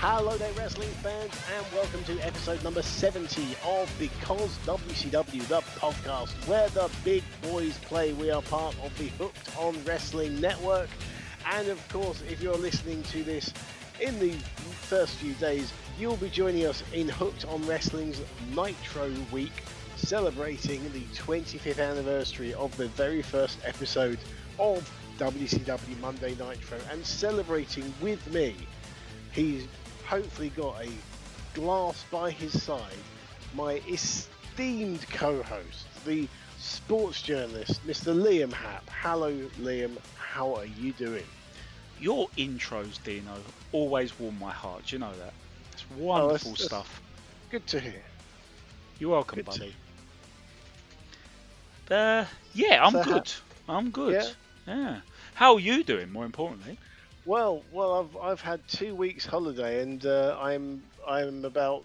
Hello there, wrestling fans, and welcome to episode number 70 of Because WCW, the podcast where the big boys play. We are part of the Hooked on Wrestling Network. And of course, if you're listening to this in the first few days, you'll be joining us in Hooked on Wrestling's Nitro Week, celebrating the 25th anniversary of the very first episode of WCW Monday Nitro, and celebrating with me he's hopefully got a glass by his side. My esteemed co-host, the sports journalist, Mr. Liam Happe. Hello, Liam. How are you doing? Your intros, Dino, always warm my heart. Do you know that? It's wonderful that's- stuff. Good to hear. You're welcome, good buddy. Uh, yeah, I'm So how- good. I'm good. Yeah? yeah. How are you doing? More importantly. Well, well, I've I've had two weeks holiday, and uh, I'm I'm about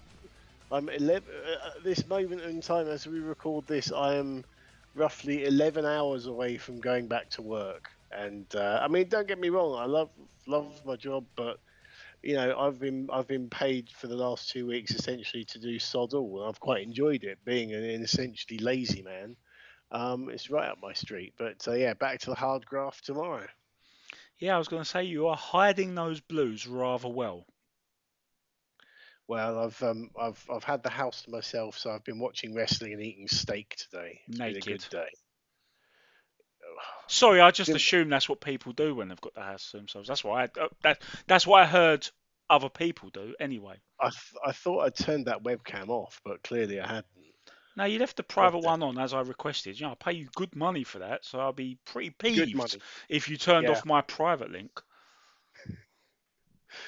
I'm 11 uh, at this moment in time as we record this. I am roughly 11 hours away from going back to work, and uh, I mean, don't get me wrong, I love love my job, but you know, I've been I've been paid for the last two weeks essentially to do sod all, and I've quite enjoyed it, being an, an essentially lazy man. Um, it's right up my street, but uh, yeah, back to the hard graft tomorrow. Yeah, I was going to say you are hiding those blues rather well. Well, I've um, I've I've had the house to myself, so I've been watching wrestling and eating steak today. It's been a good Naked. day. Sorry, I just assume that's what people do when they've got the house to themselves. That's why I uh, that that's what I heard other people do anyway. I th- I thought I'd turned that webcam off, but clearly I hadn't. No, you left the private one on as I requested. You know, I pay you good money for that, so I'll be pretty peeved if you turned Yeah. off my private link.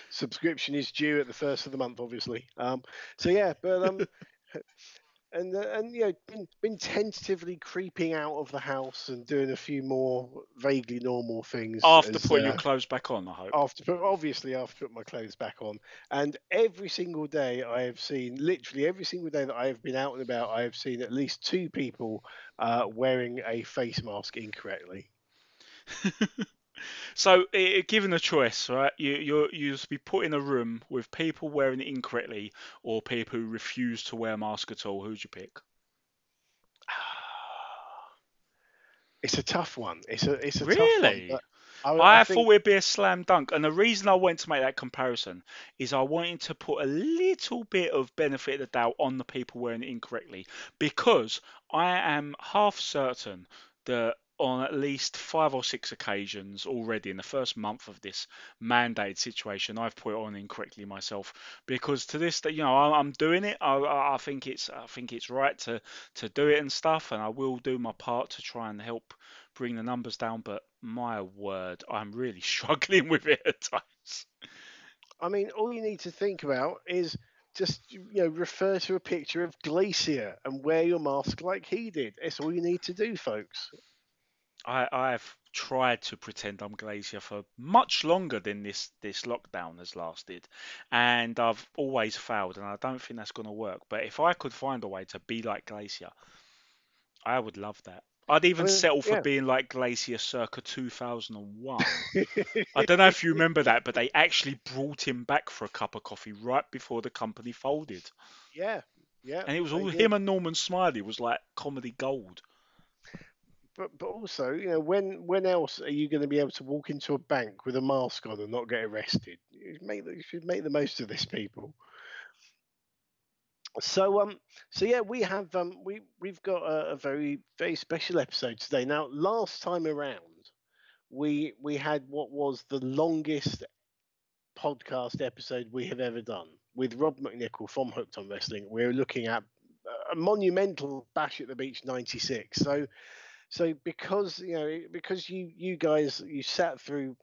Subscription is due at the first of the month, obviously. Um, so yeah, but um, and uh, and you know, been been tentatively creeping out of the house and doing a few more vaguely normal things After as, putting uh, your clothes back on, I hope. after obviously after put my clothes back on and every single day i have seen literally every single day that i have been out and about i have seen at least two people uh, wearing a face mask incorrectly So, given a choice, right, you you you just be put in a room with people wearing it incorrectly or people who refuse to wear a mask at all. Who'd you pick? it's a tough one it's a it's a Really? tough one I, I, I thought think, it'd be a slam dunk, and the reason I wanted to make that comparison is I wanted to put a little bit of benefit of the doubt on the people wearing it incorrectly because I am half certain that on at least five or six occasions already in the first month of this mandated situation, I've put on incorrectly myself because to this you know, I'm doing it. I, I I think it's I think it's right to to do it and stuff, and I will do my part to try and help bring the numbers down. But my word, I'm really struggling with it at times. I mean all you need to think about is just you know refer to a picture of glacier and wear your mask like he did it's all you need to do folks I I've tried to pretend I'm Glacier for much longer than this this lockdown has lasted, and I've always failed, and I don't think that's going to work. But if I could find a way to be like Glacier, I would love that. I'd even mean, settle for yeah. being like Glacier circa 2001. I don't know if you remember that, but they actually brought him back for a cup of coffee right before the company folded. yeah yeah And it was all did. him and Norman Smiley was like comedy gold. But but also, you know, when when else are you going to be able to walk into a bank with a mask on and not get arrested? You should make the, you should make the most of this, people. So um, so yeah, we have um, we we've got a, a very very special episode today. Now, last time around, we we had what was the longest podcast episode we have ever done with Rob McNichol from Hooked on Wrestling. We're looking at a monumental Bash at the Beach '96. So so because you know because you you guys you sat through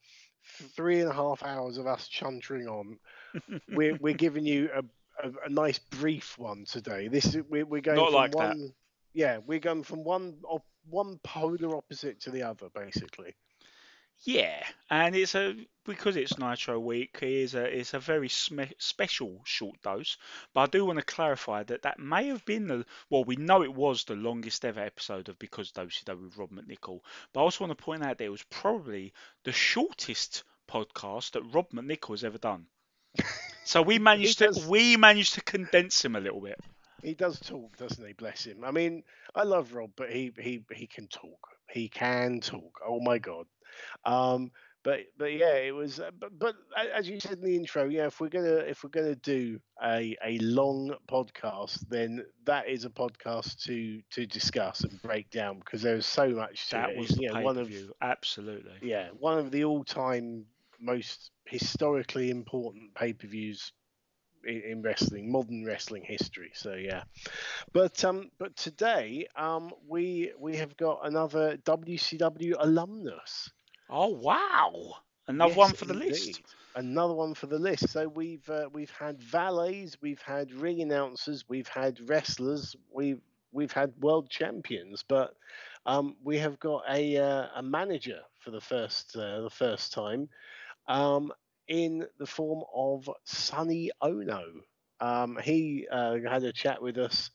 three and a half hours of us chuntering on, we're we're giving you a, a, a nice brief one today. This is we're, we're going Not from like that. one. Yeah, we're going from one one polar opposite to the other, basically. Yeah, and it's a because it's Nitro Week. It is a it's a very sme- special short dose. But I do want to clarify that that may have been the well, we know it was the longest ever episode of Because WCW with Rob McNichol. But I also want to point out that it was probably the shortest podcast that Rob McNichol has ever done. So we managed to does- we managed to condense him a little bit. He does talk, doesn't he? Bless him. I mean, I love Rob, but he he he can talk. He can talk. Oh my god. Um, but but yeah, it was. uh, But but as you said in the intro, yeah, if we're gonna if we're gonna do a a long podcast, then that is a podcast to to discuss and break down because there's so much to That it. was the one of. Absolutely. yeah one of the all time most historically important pay per views in, in wrestling, modern wrestling history. So yeah, but um, but today um, we we have got another WCW alumnus. Oh wow! Another Yes, one for the indeed. list. Another one for the list. So we've uh, we've had valets, we've had ring announcers, we've had wrestlers, we've we've had world champions, but um, we have got a uh, a manager for the first uh, the first time, um, in the form of Sonny Ono. Um, he uh, had a chat with us.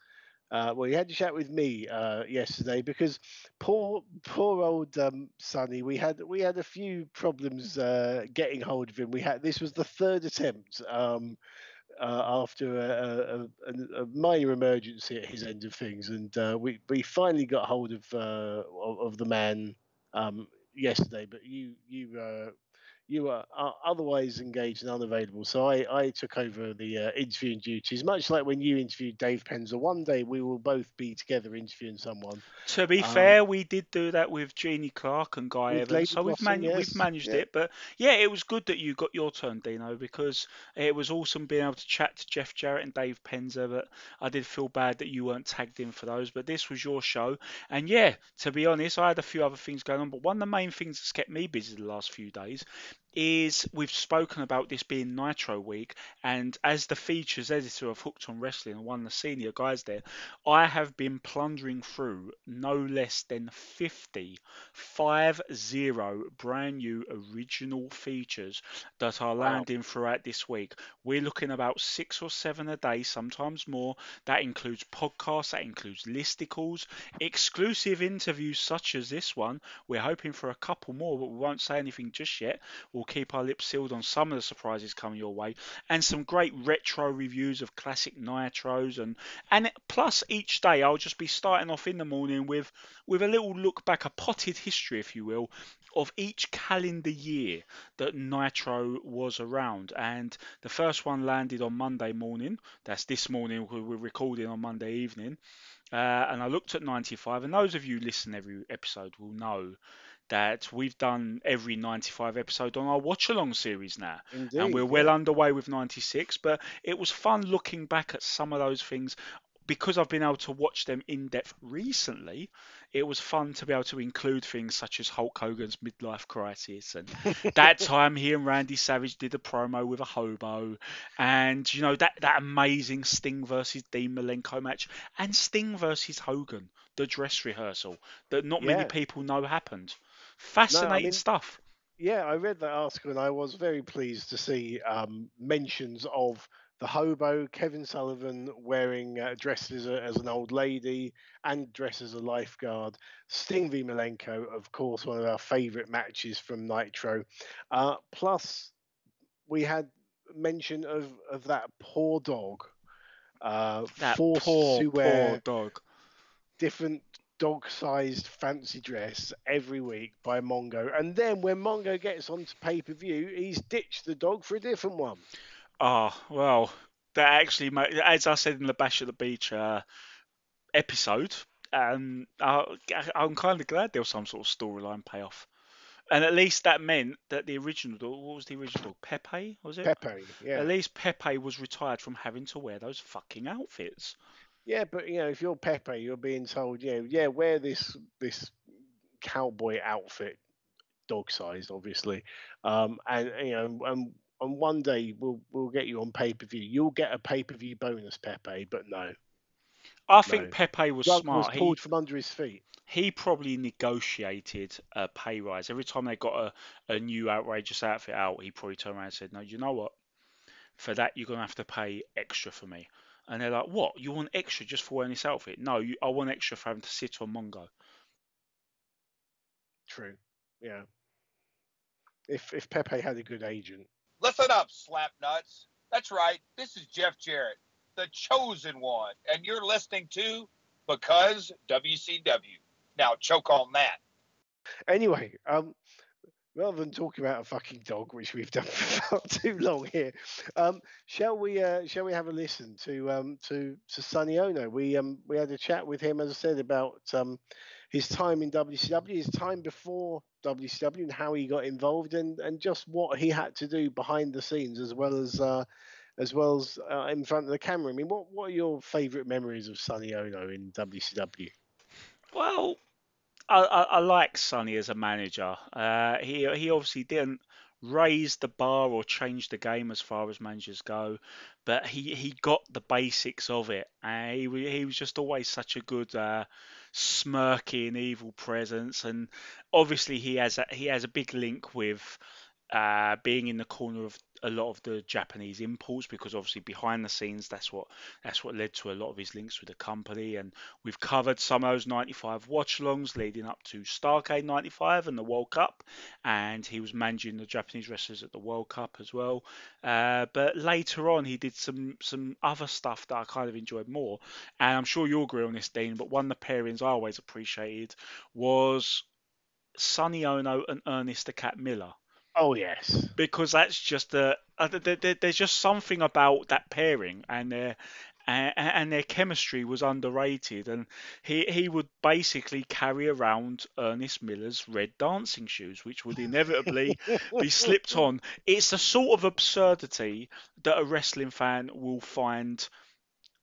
Uh, well, he had a chat with me uh, yesterday because poor, poor old um, Sonny. We had we had a few problems uh, getting hold of him. We had this was the third attempt um, uh, after a, a, a, minor emergency at his end of things, and uh, we we finally got hold of uh, of, of the man um, yesterday. But you you you were uh, otherwise engaged and unavailable, so I, I took over the uh, interviewing duties. Much like when you interviewed Dave Penzer, one day we will both be together interviewing someone. To be Um, fair, we did do that with Jeannie Clark and Guy Evans, Lady so we've, man- we've managed yeah. it. But yeah, it was good that you got your turn, Dino, because it was awesome being able to chat to Jeff Jarrett and Dave Penzer. But I did feel bad that you weren't tagged in for those. But this was your show, and yeah, to be honest, I had a few other things going on. But one of the main things that's kept me busy the last few days is we've spoken about this being Nitro Week, and as the features editor of Hooked on Wrestling and one of the senior guys there, I have been plundering through no less than 50, 50 brand new original features that are Wow. landing throughout this week. We're looking about six or seven a day, sometimes more. That includes podcasts, that includes listicles, exclusive interviews such as this one. We're hoping for a couple more, but we won't say anything just yet. We'll keep our lips sealed on some of the surprises coming your way, and some great retro reviews of classic nitros, and and plus each day I'll just be starting off in the morning with with a little look back, a potted history, if you will, of each calendar year that Nitro was around. And the first one landed on Monday morning. That's this morning. we- We're recording on Monday evening. Uh, and I looked at 95, and those of you listen every episode will know that we've done every 95 episode on our watch along series now. Indeed, and we're well yeah. underway with 96, but it was fun looking back at some of those things. Because I've been able to watch them in depth recently, it was fun to be able to include things such as Hulk Hogan's midlife crisis and that time he and Randy Savage did a promo with a hobo, and you know that that amazing Sting versus Dean Malenko match, and Sting versus Hogan, the dress rehearsal that not many people know happened. Fascinating mean- stuff. Yeah, I read that article and I was very pleased to see um, mentions of the hobo, Kevin Sullivan wearing uh, dressed as, a, as an old lady and dressed as a lifeguard. Sting v Malenko, of course, one of our favourite matches from Nitro. Uh, plus, we had mention of, of that poor dog uh, That forced poor, to poor wear dog. different dog-sized fancy dress every week by Mongo, and then when Mongo gets onto pay-per-view, he's ditched the dog for a different one. Oh well, that actually, as I said in the Bash at the Beach uh, episode, um, I, I'm kind of glad there was some sort of storyline payoff, and at least that meant that the original dog, what was the original dog? Pepe, was it? Pepe, yeah, At least Pepe was retired from having to wear those fucking outfits. Yeah, but you know, if you're Pepe, you're being told, you know, yeah, wear this this cowboy outfit dog sized, obviously. Um, and you know, and, and one day we'll we'll get you on pay per view. You'll get a pay per view bonus, Pepe. But no, I think No. Pepe was rug smart. was He pulled from under his feet. he probably negotiated a pay rise every time they got a, a new outrageous outfit out. He probably turned around and said, "No, you know what? For that, you're gonna have to pay extra for me." And they're like, "What? You want extra just for wearing this outfit?" No, you, I want extra for having to sit on Mongo. True. Yeah. If if Pepe had a good agent, Listen up, slap nuts. That's right. This is Jeff Jarrett, the chosen one, and you're listening to Because WCW. Now choke on that. Anyway, um, rather than talking about a fucking dog, which we've done for far too long here, um, shall we? Uh, shall we have a listen to um, to to Sonny Ono? We um we had a chat with him, as I said, about um his time in WCW, his time before WCW, and how he got involved, and and just what he had to do behind the scenes, as well as. Uh, as well as uh, in front of the camera. I mean, what, what are your favourite memories of Sonny Ono in WCW? Well, I, I, I like Sonny as a manager. Uh, he he obviously didn't raise the bar or change the game as far as managers go, but he, he got the basics of it, he he was just always such a good uh, smirky and evil presence, and obviously he has a, he has a big link with uh, being in the corner of a lot of the Japanese imports because obviously behind the scenes that's what that's what led to a lot of his links with the company. And we've covered some of those 95 watch alongs leading up to Starcade 95 and the World Cup. And he was managing the Japanese wrestlers at the World Cup as well. Uh, but later on he did some some other stuff that I kind of enjoyed more. And I'm sure you'll agree on this Dean but one of the pairings I always appreciated was Sonny Ono and Ernest the Cat Miller Oh yes, because that's just a uh, th- th- th- there's just something about that pairing and their and, and their chemistry was underrated. And he he would basically carry around Ernest Miller's red dancing shoes which would inevitably be slipped on. It's the sort of absurdity that a wrestling fan will find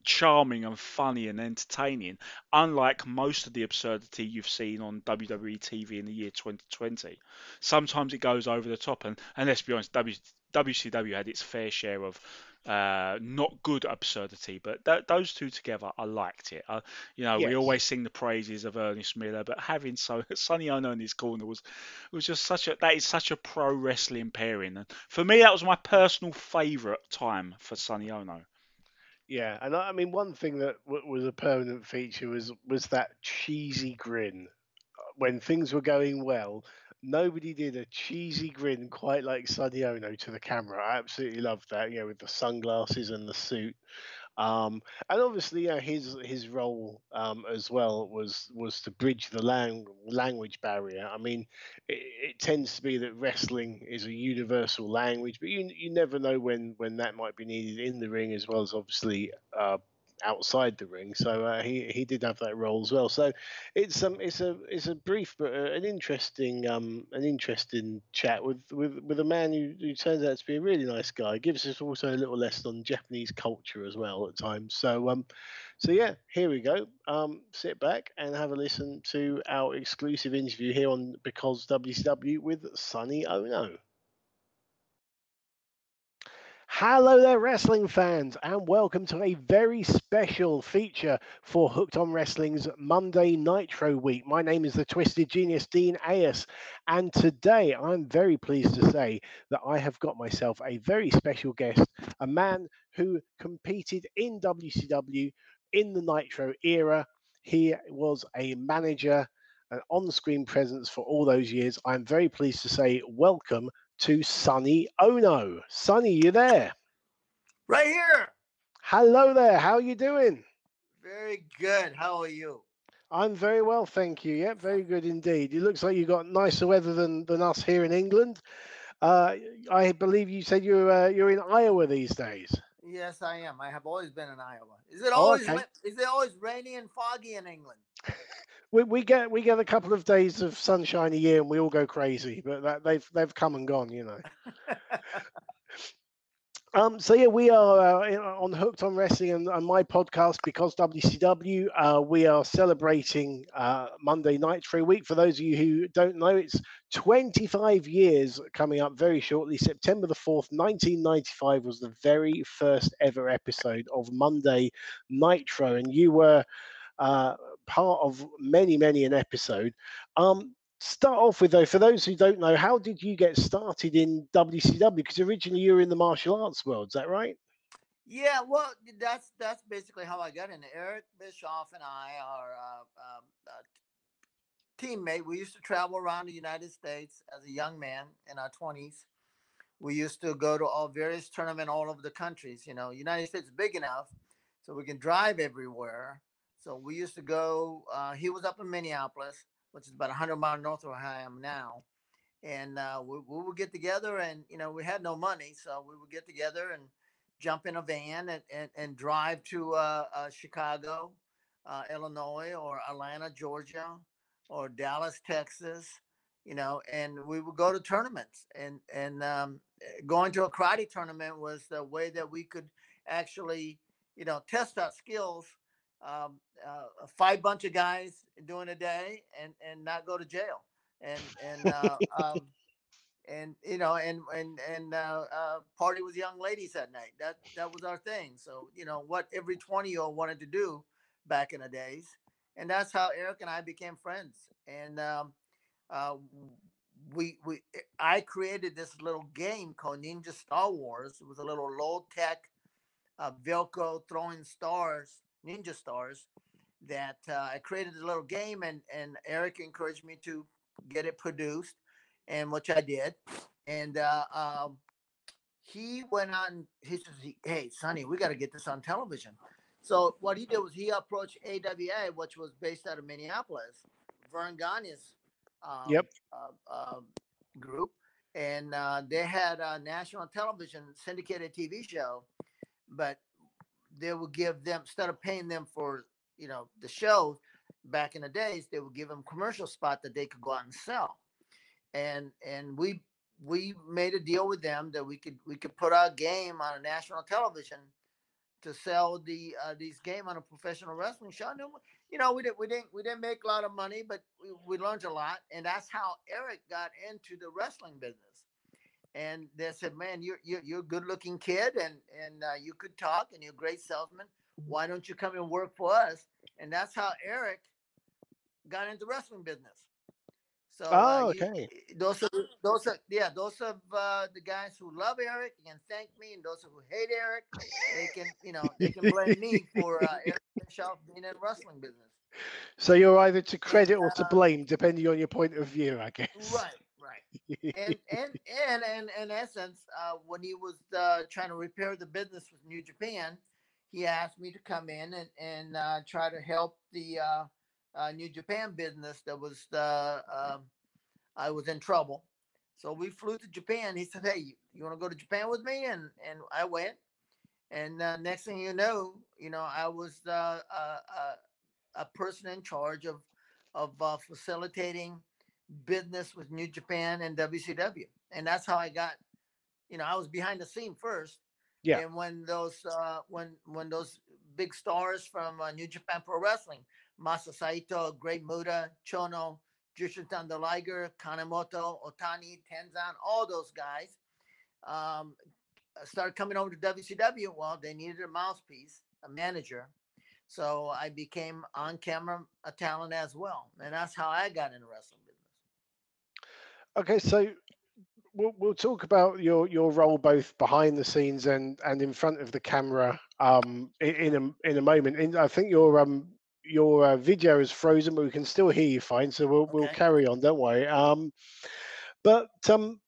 charming and funny and entertaining, unlike most of the absurdity you've seen on WWE TV in the year 2020. Sometimes it goes over the top, and, and let's be honest, w, WCW had its fair share of uh, not good absurdity, but th- those two together, I liked it. Uh, you know, we always sing the praises of Ernest Miller, but having so Sonny Ono in his corner was was just such a that is such a pro wrestling pairing. And for me, that was my personal favourite time for Sonny Ono. Yeah, and I I mean, one thing that w- was a permanent feature was was that cheesy grin Uh, when things were going well. Nobody did a cheesy grin quite like Sonny to the camera. I absolutely loved that. You know, with the sunglasses and the suit. Um, and obviously, know, his his role um, as well was was to bridge the lang- language barrier. I mean, it, it tends to be that wrestling is a universal language, but you you never know when when that might be needed in the ring as well as obviously uh, outside the ring. So uh, he he did have that role as well. So it's um it's a it's a brief but uh, an interesting um an interesting chat with with with a man who, who turns out to be a really nice guy. Gives us also a little lesson on Japanese culture as well at times. So um so yeah, here we go. Um, sit back and have a listen to our exclusive interview here on Because WCW with Sonny Ono. Hello there, wrestling fans, and welcome to a very special feature for Hooked on Wrestling's Monday Nitro Week. My name is the Twisted Genius Dean Ayass, and today I'm very pleased to say that I have got myself a very special guest, a man who competed in WCW in the Nitro era. He was a manager, an on screen presence for all those years. I'm very pleased to say, welcome to Sonny Ono. Sonny, you there? Right here. Hello there. How are you doing? Very good. How are you? I'm very well, thank you. Yeah, very good indeed. It looks like you've got nicer weather than, than us here in England. Uh, I believe you said you're uh, you're in Iowa these days. Yes, I am. I have always been in Iowa. Is it Oh, always okay. is it always rainy and foggy in England? We, we get we get a couple of days of sunshine a year and we all go crazy, but that, they've they've come and gone, you know. Um, so yeah, we are uh, on Hooked on Wrestling and, and my podcast because WCW. Uh, we are celebrating uh, Monday Nitro Week. For those of you who don't know, it's 25 years coming up very shortly. September the 4th, 1995 was the very first ever episode of Monday Nitro, and you were uh, part of many, many an episode. Um, start off with though for those who don't know how did you get started in wcw because originally you were in the martial arts world is that right Yeah, well, that's that's basically how I got in. Eric Bischoff and I are uh, um, uh, teammate. We used to travel around the United States as a young man in our twenties. We used to go to all various tournament all over the countries. You know, United States is big enough, so we can drive everywhere. So we used to go. Uh, he was up in Minneapolis, which is about 100 miles north of where I am now. And uh, we, we would get together, and you know, we had no money, so we would get together and jump in a van and, and, and drive to uh, uh, Chicago, uh, Illinois, or Atlanta, Georgia, or Dallas, Texas, you know, and we would go to tournaments. And, and um, going to a karate tournament was the way that we could actually, you know, test our skills, um, uh, fight bunch of guys during a day and, and not go to jail. And, and, uh, um, and you know and and and uh, uh party with young ladies that night. That that was our thing. So you know what every 20 year old wanted to do back in the days. And that's how eric and i became friends. And um uh we we eh, i created this little game called ninja star wars it was a little low tech uh velcro throwing stars ninja stars that uh, i created a little game and and eric encouraged me to get it produced and which I did. And uh, um, he went on. He says, "Hey, Sonny, we got to get this on television." So what he did was he approached AWA, which was based out of Minneapolis, Verne Gagne's um, Yep. uh, um, group, and uh, they had a national television syndicated TV show, but they would give them instead of paying them for you know the show back in the days, they would give them commercial spot that they could go out and sell and and we we made a deal with them that we could we could put our game on a national television to sell the uh, these game on a professional wrestling show. And, you know, we didn't we didn't we didn't make a lot of money, but we, we learned a lot, and that's how Eric got into the wrestling business. And they said, "Man, you're you're, you're a good looking kid, and and uh, you could talk, and you're a great salesman. Why don't you come and work for us?" And that's how Eric got into wrestling business. So Oh, uh, you- okay. those are those are yeah those are uh, the guys who love Eric and thank me, and those who hate Eric, they can you know they can blame me for uh, Eric Bischoff being in wrestling business. so you're either to credit or to uh, blame depending on your point of view i guess right. And and and and in essence, uh, when he was uh, trying to repair the business with New Japan, he asked me to come in and and uh, try to help the uh, uh, New Japan business that was uh, um, I was in trouble. So we flew to Japan. He said, "Hey, you, you want to go to Japan with me?" And and I went. And uh, next thing you know, you know, I was uh, a, a, a person in charge of of uh, facilitating business with New Japan and WCW, and that's how I got. You know, I was behind the scene first. Yeah. And when those uh, when when those big stars from uh, New Japan Pro Wrestling, Masa Saito, Great Muta, Chono, Jushin Thunder Liger, Kanemoto, Otani, Tenzan, all those guys um, started coming over to WCW. Well, they needed a mouthpiece, a manager. So I became on camera a talent as well. And that's how I got into wrestling. Okay, so we'll we'll talk about your your role both behind the scenes and and in front of the camera um in a in a moment. I think your um your uh, video is frozen, but we can still hear you fine. So we'll we'll carry on. Don't worry. Um, but um,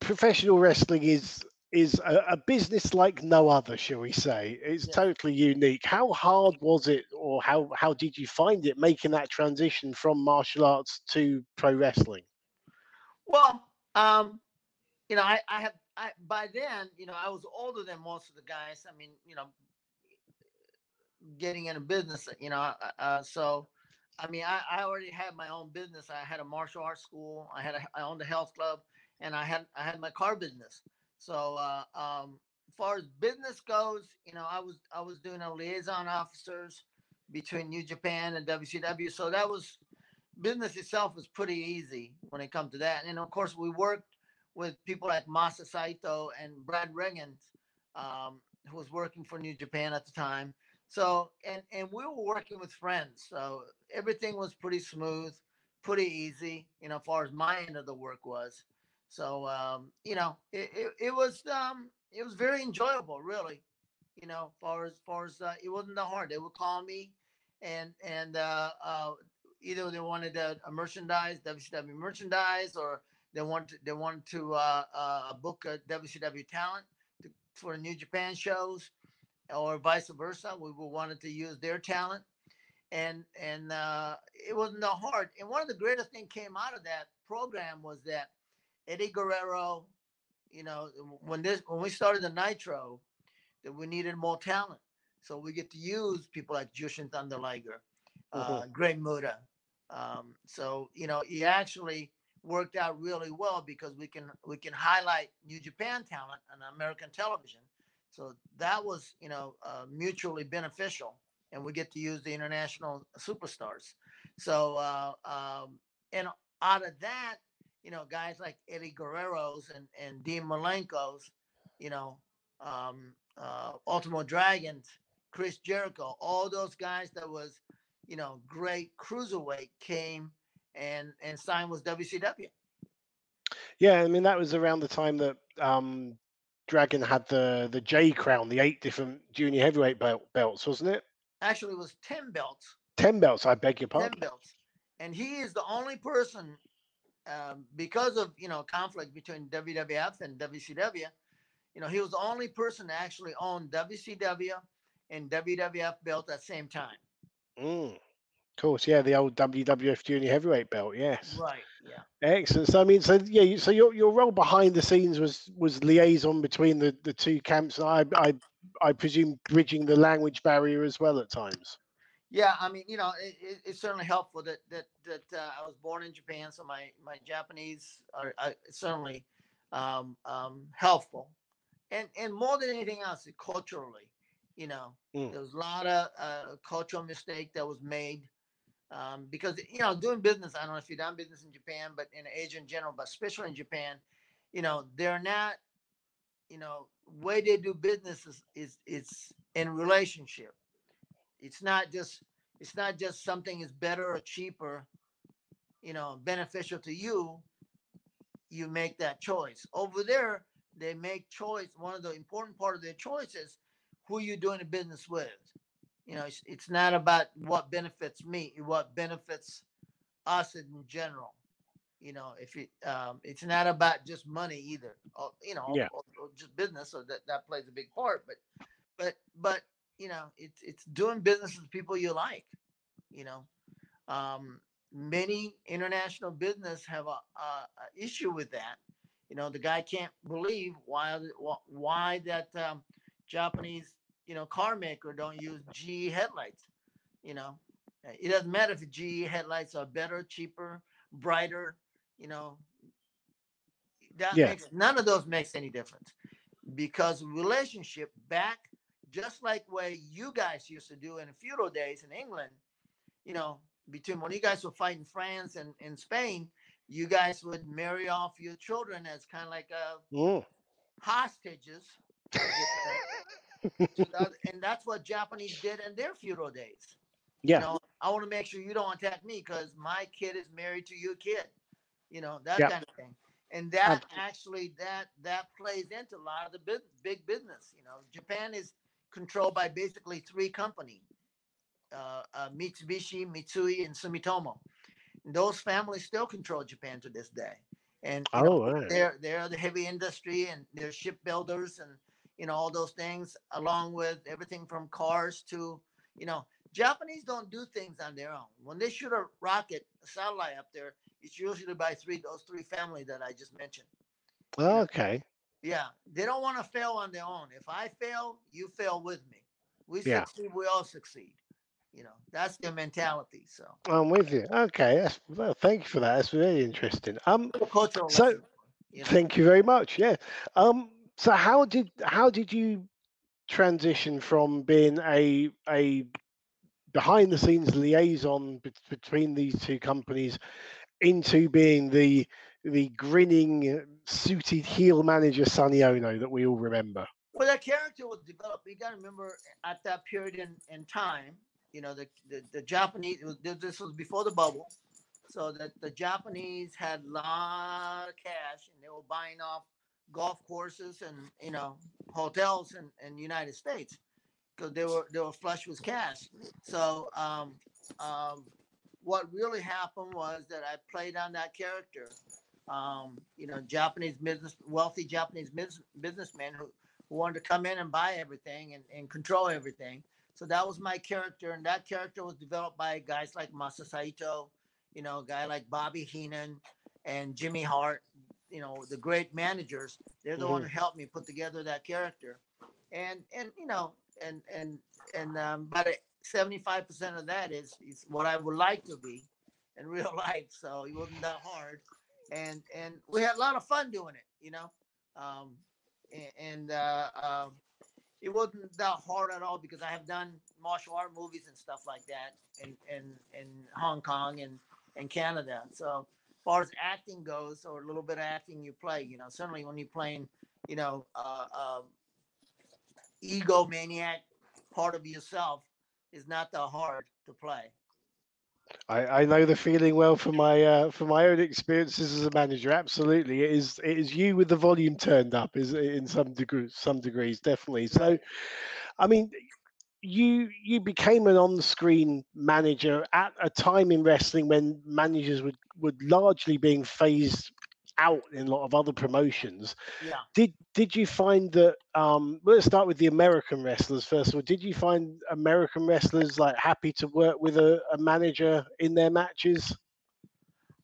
professional wrestling is is a, a business like no other, shall we say? It's Yeah. totally unique. How hard was it, or how how did you find it making that transition from martial arts to pro wrestling? Well, um, you know, I, I have I by then, you know, I was older than most of the guys. I mean, you know, getting into business, you know, uh, uh, so I mean, I, I already had my own business. I had a martial arts school. I had a, I owned a health club, and I had I had my car business. So uh, um, as far as business goes, you know, I was I was doing a liaison officers between New Japan and WCW. So that was business itself was pretty easy when it comes to that. And of course, we worked with people like Masa Saito and Brad Rheingans, um, who was working for New Japan at the time. So and and we were working with friends, so everything was pretty smooth, pretty easy. You know, as far as my end of the work was. So um, you know, it, it, it was um, it was very enjoyable, really. You know, far as far as uh, it wasn't that hard. They would call me, and and uh, uh, either they wanted a, a merchandise, WCW merchandise, or they wanted they wanted to uh, uh, book a WCW talent to, for New Japan shows, or vice versa. We wanted to use their talent, and and uh, it wasn't that hard. And one of the greatest things came out of that program was that Eddie Guerrero, you know, when this when we started the Nitro, that we needed more talent, so we get to use people like Jushin Thunder Liger, uh, Mhm. Great Muta. Um, so you know, it actually worked out really well because we can we can highlight New Japan talent on American television. So that was you know uh, mutually beneficial, and we get to use the international superstars. So uh, um, and out of that, you know, guys like Eddie Guerrero's and and Dean Malenko's, you know, um, uh, Ultimo Dragons, Chris Jericho, all those guys that was, you know, great cruiserweight came and and signed with WCW. Yeah, I mean that was around the time that um, Dragon had the the J crown, the eight different junior heavyweight belt, belts, wasn't it? Actually, it was ten belts. Ten belts. I beg your pardon. ten belts, and he is the only person um, because of you know conflict between WWF and WCW. You know, he was the only person to actually own WCW and WWF belt at the same time. Mm. Of course, yeah, the old WWF junior heavyweight belt. Yes. Right. Yeah. Excellent. So I mean, so yeah, so your your role behind the scenes was was liaison between the the two camps. I I I presume bridging the language barrier as well at times. Yeah, I mean, you know, it, it, it's certainly helpful that that that uh, I was born in Japan, so my my Japanese are, are certainly um, um, helpful, and and more than anything else, culturally, you know, Mm. there was a lot of uh, cultural mistake that was made um, because you know doing business. I don't know if you've done business in Japan, but in Asia in general, but especially in Japan, you know, they're not, you know, way they do business is is is in relationship it's not just it's not just something is better or cheaper you know beneficial to you you make that choice over there they make choice one of the important part of their choice is who you're doing the business with? You know it's, it's not about what benefits me what benefits us in general. You know if it um, it's not about just money either. Uh, you know Yeah. or, or just business so that that plays a big part but but but you know it's it's doing business with people you like you know. Um many international business have a, a, a issue with that. You know the guy can't believe why why that um, japanese you know car maker don't use ge headlights you know it doesn't matter if the ge headlights are better cheaper brighter you know that Yeah. makes none of those makes any difference because relationship back just like way you guys used to do in the feudal days in England, you know, between when you guys were fighting France and, in Spain, you guys would marry off your children as kind of like uh, Mm. hostages. To the other- and that's what Japanese did in their feudal days. Yeah. You know, I want to make sure you don't attack me because my kid is married to your kid. You know, that Yeah. kind of thing. And that Absolutely. actually that that plays into a lot of the big, big business. You know, Japan is controlled by basically three companies: uh, uh, Mitsubishi, Mitsui, and Sumitomo. And those families still control Japan to this day. And you know, Oh, right. they're they're the heavy industry and they're shipbuilders and you know all those things along with everything from cars to you know japanese don't do things on their own when they shoot a rocket a satellite up there it's usually by three those three families that i just mentioned Okay. yeah they don't want to fail on their own if i fail you fail with me we Yeah. succeed we all succeed you know that's their mentality so I'm with you. Okay. That's, well, thank you for that. That's very interesting. Um, So, lesson, you know? Thank you very much. Yeah. Um. So how did how did you transition from being a a behind the scenes liaison be- between these two companies into being the the grinning suited heel manager Sonny Ono that we all remember? Well, that character was developed. You got to remember at that period in, in time, you know, the, the, the Japanese, this was before the bubble. So that the Japanese had a lot of cash and they were buying off golf courses and, you know, hotels in, in the United States because they were, they were flush with cash. So, um, um, what really happened was that I played on that character. Um, you know, Japanese business, wealthy Japanese business, businessman who, who wanted to come in and buy everything and, and control everything. So that was my character, and that character was developed by guys like Masa Saito, you know, a guy like Bobby Heenan and Jimmy Hart, you know, the great managers. They're the one who helped me put together that character, and and you know, and and and um, but seventy five percent of that is is what I would like to be in real life. So it wasn't that hard, and and we had a lot of fun doing it, you know. Um, a- and uh, um, it wasn't that hard at all because I have done martial art movies and stuff like that in in, in Hong Kong and and Canada. So far as acting goes, or a little bit of acting you play, you know, certainly when you're playing, you know, uh, uh, egomaniac part of yourself is not that hard to play. I, I know the feeling well from my uh, from my own experiences as a manager. Absolutely, it is it is you with the volume turned up, is in some degree some degrees definitely. So, I mean, you you became an on-screen manager at a time in wrestling when managers would would largely being phased out in a lot of other promotions. Yeah. Did did you find that? Um, let's start with the American wrestlers first of all. Did you find American wrestlers like happy to work with a, a manager in their matches?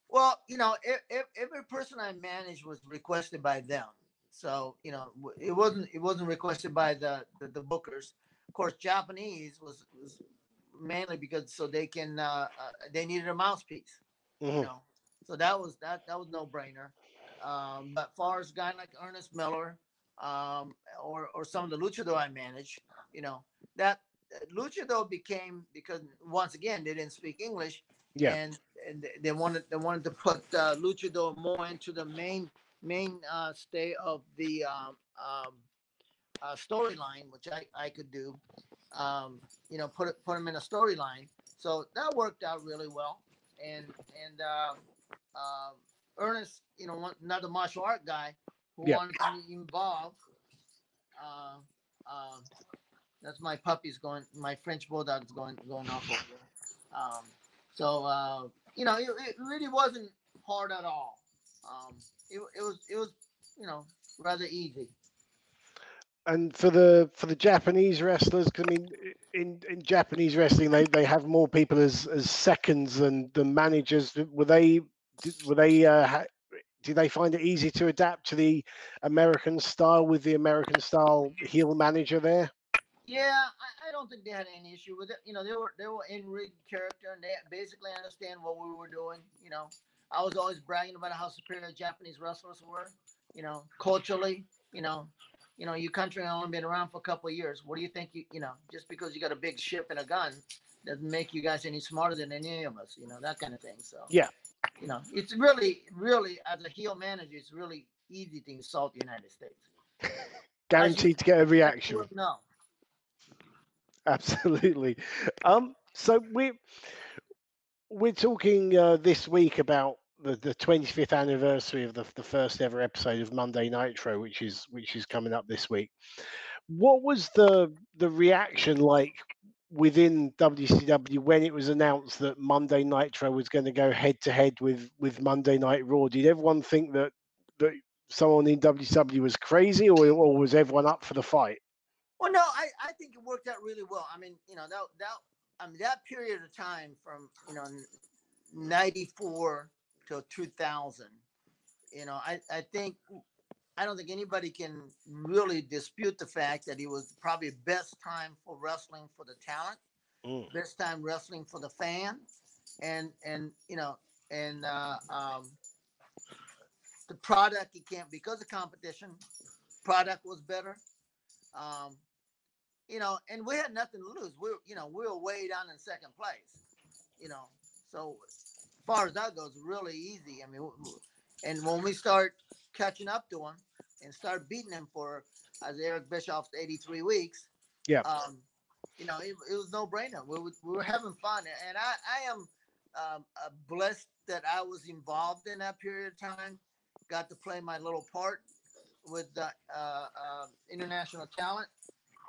Well, you know, every person I managed was requested by them. So you know, it wasn't it wasn't requested by the the, the bookers. Of course, Japanese was, was mainly because so they can uh, uh, they needed a mouthpiece. Mhm. You know, so that was that that was no brainer. Um, but far as a guy like Ernest Miller, um, or or some of the luchador I managed, you know, that luchador became because once again they didn't speak English Yeah. and and they- they wanted they wanted to put uh, luchador more into the main main uh, stay of the um, um, uh, storyline, which I, I could do. Um, you know, put it put them in a storyline. So that worked out really well. And and uh, uh, Ernest, you know, another martial art guy who Yeah. wanted to be involved. Uh, uh, that's my puppy's going. My French bulldog's going going off over there. Um, so uh, you know, it, it really wasn't hard at all. Um, it, it was it was you know rather easy. And for the for the Japanese wrestlers, I mean, in in Japanese wrestling, they, they have more people as as seconds than than managers. Were they did- were they uh, ha- did they find it easy to adapt to the American style with the American style heel manager there? Yeah, I, I don't think they had any issue with it. You know, they were they were in rig character and they basically understand what we were doing. You know, I was always bragging about how superior Japanese wrestlers were. You know, culturally, you know, you know, your country only been around for a couple of years. What do you think? You you know, just because you got a big ship and a gun doesn't make you guys any smarter than any of us. You know, that kind of thing. So Yeah. You know, it's really, really as a heel manager, it's really easy to insult the United States. Guaranteed to get a reaction. No. Absolutely. Um, so we're we're talking uh, this week about the, the 25th anniversary of the, the first ever episode of Monday Nitro, which is which is coming up this week. What was the the reaction like within WCW when it was announced that Monday Nitro was going to go head to head with with Monday Night Raw? Did everyone think that that someone in WCW was crazy, or, or was everyone up for the fight? Well, no, I, I think it worked out really well. I mean, you know, that that I mean that period of time from you know '94 till 2000. You know, I I think I don't think anybody can really dispute the fact that it was probably best time for wrestling for the talent, Mm. best time wrestling for the fan, and and you know and uh, um, the product you can't because of competition product was better. Um, you know, and we had nothing to lose. We are you know, we were way down in second place. You know, so as far as that goes, really easy. I mean, and when we start catching up to them and start beating them for, as Eric Bischoff's 83 weeks, Yeah. um, you know, it, it was no brainer. We, were- we were having fun, and I, I am um, uh, blessed that I was involved in that period of time. Got to play my little part with the uh, uh, international talent,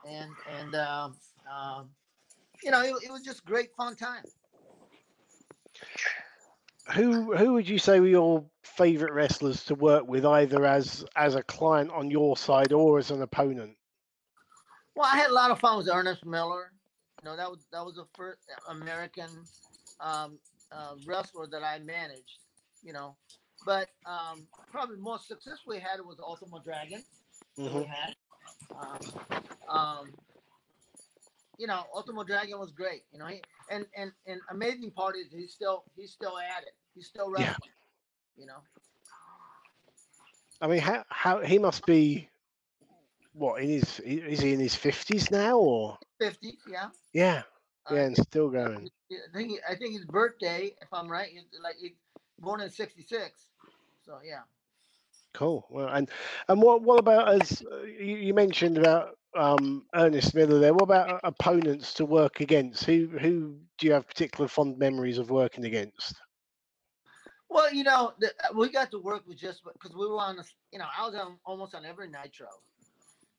and and um, um, you know, it, it was just great fun time. Who who would you say were your favorite wrestlers to work with, either as as a client on your side or as an opponent? Well, I had a lot of fun with Ernest Miller. You know, that was that was the first American um, uh, wrestler that I managed. You know, but um, probably most success we had was Ultimo Dragon. that we had. Um, um, you know, Ultimo Dragon was great. You know, he, and and and amazing part is he's still he's still at it. He's still Yeah. wrestling. You know, I mean, how how he must be what in his is he in his fifties now or fifties, yeah. yeah Uh, yeah and still going. I think I think his birthday, if I'm right, is like he born in '66. So yeah. Cool. Well, and and what what about as uh, you, you mentioned about um, Ernest Miller there? What about uh, opponents to work against? Who who do you have particular fond memories of working against? Well, you know, the, uh, we got to work with just because we were on, you know, I was on almost on every Nitro,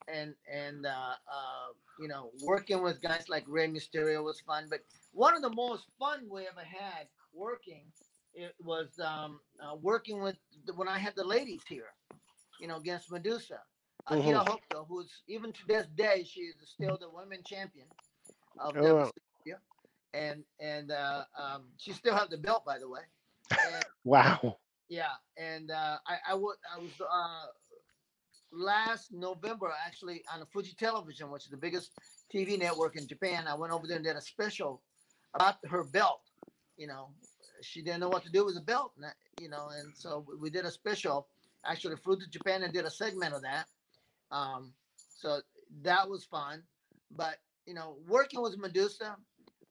and and uh, uh, you know, working with guys like Rey Mysterio was fun. But one of the most fun we ever had working, it was um, uh, working with the, when I had the ladies here, you know, against Medusa. Akira Mhm. Hokuto, who's even to this day she is still the women champion of Oh. WCW, and and uh, um, she still has the belt, by the way. And, Wow. yeah, and uh, I I would I was uh, last November actually on the Fuji Television, which is the biggest TV network in Japan. I went over there and did a special about her belt. You know, she didn't know what to do with the belt, you know, and so we did a special. Actually, flew to Japan and did a segment of that. Um, so that was fun, but you know, working with Medusa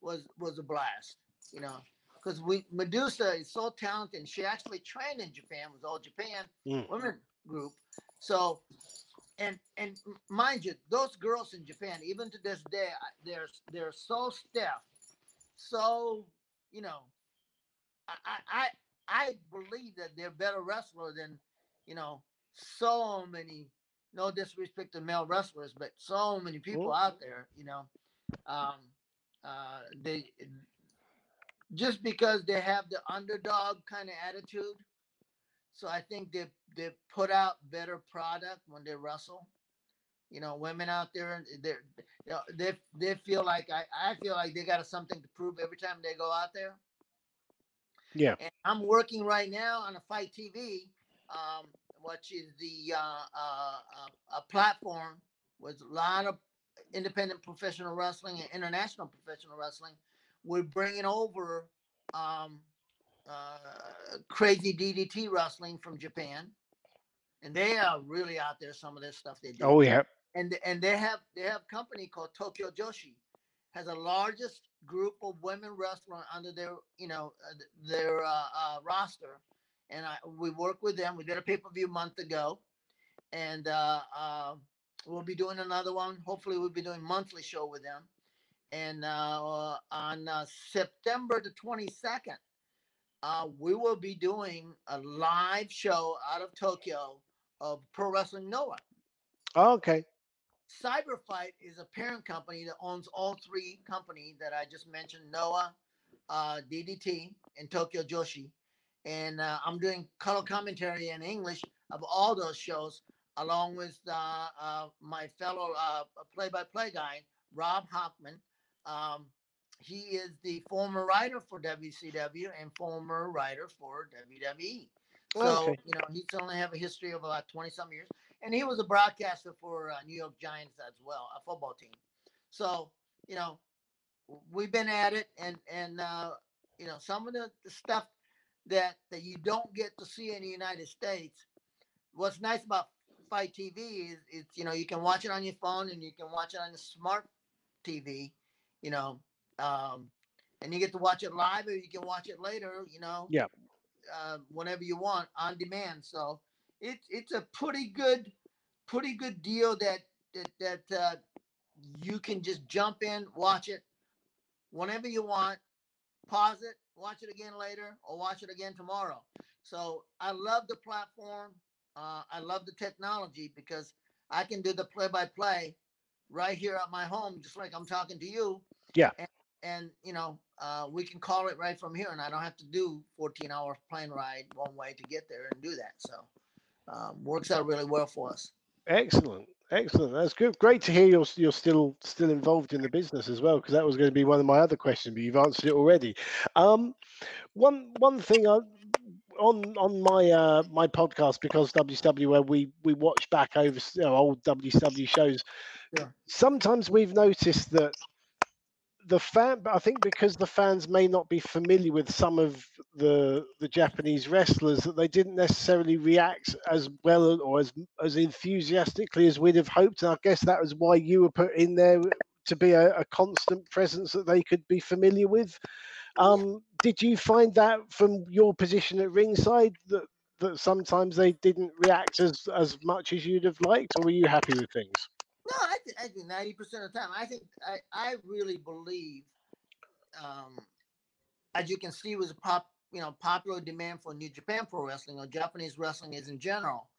was was a blast. You know, because we Medusa is so talented. And she actually trained in Japan with All Japan Mm. Women Group. So, and and mind you, those girls in Japan, even to this day, they're they're so stiff, so you know, I I I I believe that they're better wrestler than you know so many. No disrespect to male wrestlers, but so many people Mm. out there, you know, um, uh, they just because they have the underdog kind of attitude. So I think they they put out better product when they wrestle. You know, women out there, they you know, they they feel like I I feel like they got something to prove every time they go out there. Yeah. And I'm working right now on a Fight TV, um, which is the uh, uh, uh, a platform with a lot of independent professional wrestling and international professional wrestling. We're bringing over um, uh, crazy DDT wrestling from Japan, and they are really out there. Some of this stuff they do Oh yeah. and and they have they have a company called Tokyo Joshi, has the largest group of women wrestling under their you know uh, their uh, uh, roster, and I we work with them. We did a pay per view month ago, and uh, uh, we'll be doing another one. Hopefully, we'll be doing monthly show with them, and uh, on uh, September the twenty second. Uh, we will be doing a live show out of Tokyo of Pro Wrestling Noah. Oh, okay. Cyberfight is a parent company that owns all three companies that I just mentioned: Noah, uh, DDT, and Tokyo Joshi. And uh, I'm doing color commentary in English of all those shows, along with uh, uh, my fellow uh, play-by-play guy, Rob Hoffman. Um, he is the former writer for WCW and former writer for WWE. So Okay. you know he's only have a history of about twenty some years, and he was a broadcaster for uh, New York Giants as well, a football team. So you know we've been at it, and and uh, you know some of the, the stuff that that you don't get to see in the United States. What's nice about Fight TV is it's you know you can watch it on your phone and you can watch it on the smart TV, you know, um, and you get to watch it live or you can watch it later, you know. Yeah. Uh, whenever you want on demand. So it's it's a pretty good, pretty good deal that that that uh, you can just jump in, watch it whenever you want, pause it, watch it again later, or watch it again tomorrow. So I love the platform. Uh, I love the technology because I can do the play by play right here at my home, just like I'm talking to you. Yeah. And, and you know, uh, we can call it right from here, and I don't have to do 14 hour plane ride one way to get there and do that. So um, works out really well for us. Excellent, excellent. That's good. Great to hear you're you're still still involved in the business as well, because that was going to be one of my other questions, but you've answered it already. Um, one one thing I, on on my uh, my podcast because where we we watch back over you know, old WCW shows. Yeah. Sometimes we've noticed that the fan, I think because the fans may not be familiar with some of the the Japanese wrestlers, that they didn't necessarily react as well or as as enthusiastically as we'd have hoped. And I guess that was why you were put in there to be a, a constant presence that they could be familiar with. Um, did you find that from your position at ringside that that sometimes they didn't react as as much as you'd have liked, or were you happy with things? No, I think I think ninety percent of the time. I think I, I really believe, um, as you can see, was a pop you know popular demand for New Japan Pro Wrestling or Japanese wrestling is in general.